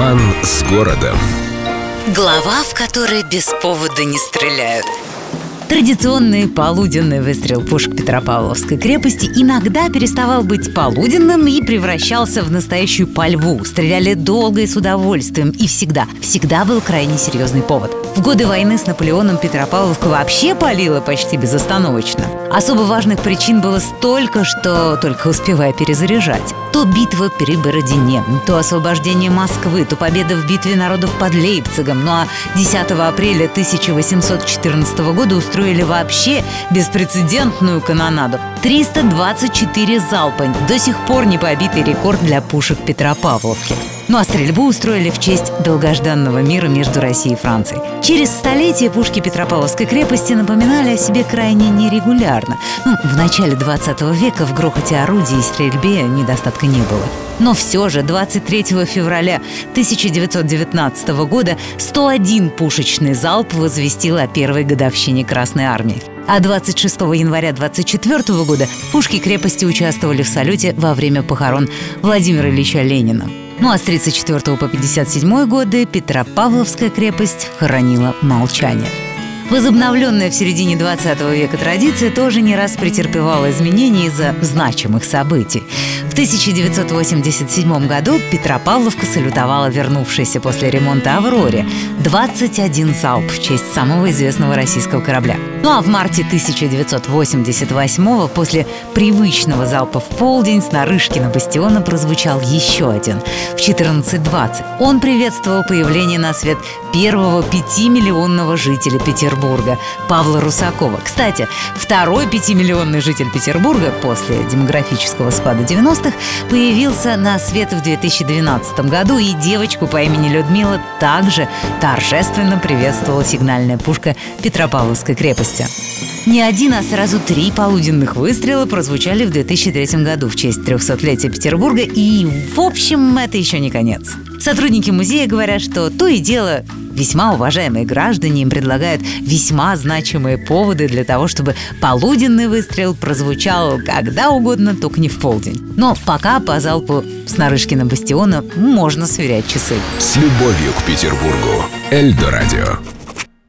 Роман с городом. Глава, в которой без повода не стреляют. Традиционный полуденный выстрел пушек Петропавловской крепости иногда переставал быть полуденным и превращался в настоящую пальву. Стреляли долго и с удовольствием, и всегда, всегда был крайне серьезный повод. В годы войны с Наполеоном Петропавловка вообще палила почти безостановочно. Особо важных причин было столько, что только успевая перезаряжать. То битва при Бородине, то освобождение Москвы, то победа в битве народов под Лейпцигом. Ну а 10 апреля 1814 года устроили вообще беспрецедентную канонаду. 324 залпа. До сих пор не побитый рекорд для пушек Петропавловки. Ну а стрельбу устроили в честь долгожданного мира между Россией и Францией. Через столетие пушки Петропавловской крепости напоминали о себе крайне нерегулярно. Ну, в начале 20 века в грохоте орудий и стрельбе недостатка не было. Но все же 23 февраля 1919 года 101 пушечный залп возвестил о первой годовщине Красной Армии. А 26 января 24 года пушки крепости участвовали в салюте во время похорон Владимира Ильича Ленина. Ну а с 34 по 57 годы Петропавловская крепость хранила молчание. Возобновленная в середине 20 века традиция тоже не раз претерпевала изменения из-за значимых событий. В 1987 году Петропавловка салютовала вернувшейся после ремонта «Авроре» 21 залп в честь самого известного российского корабля. Ну а в марте 1988 после привычного залпа в полдень с Нарышкина бастиона прозвучал еще один в 14.20. Он приветствовал появление на свет первого пятимиллионного жителя Петербурга Павла Русакова. Кстати, второй пятимиллионный житель Петербурга после демографического спада 90-х появился на свет в 2012 году, и девочку по имени Людмила также торжественно приветствовала сигнальная пушка Петропавловской крепости. Не один, а сразу три полуденных выстрела прозвучали в 2003 году в честь 300-летия Петербурга, и, в общем, это еще не конец. Сотрудники музея говорят, что то и дело Весьма уважаемые граждане им предлагают весьма значимые поводы для того, чтобы полуденный выстрел прозвучал когда угодно, только не в полдень. Но пока по залпу с Нарышкина бастиона можно сверять часы. С любовью к Петербургу. Эльдо радио.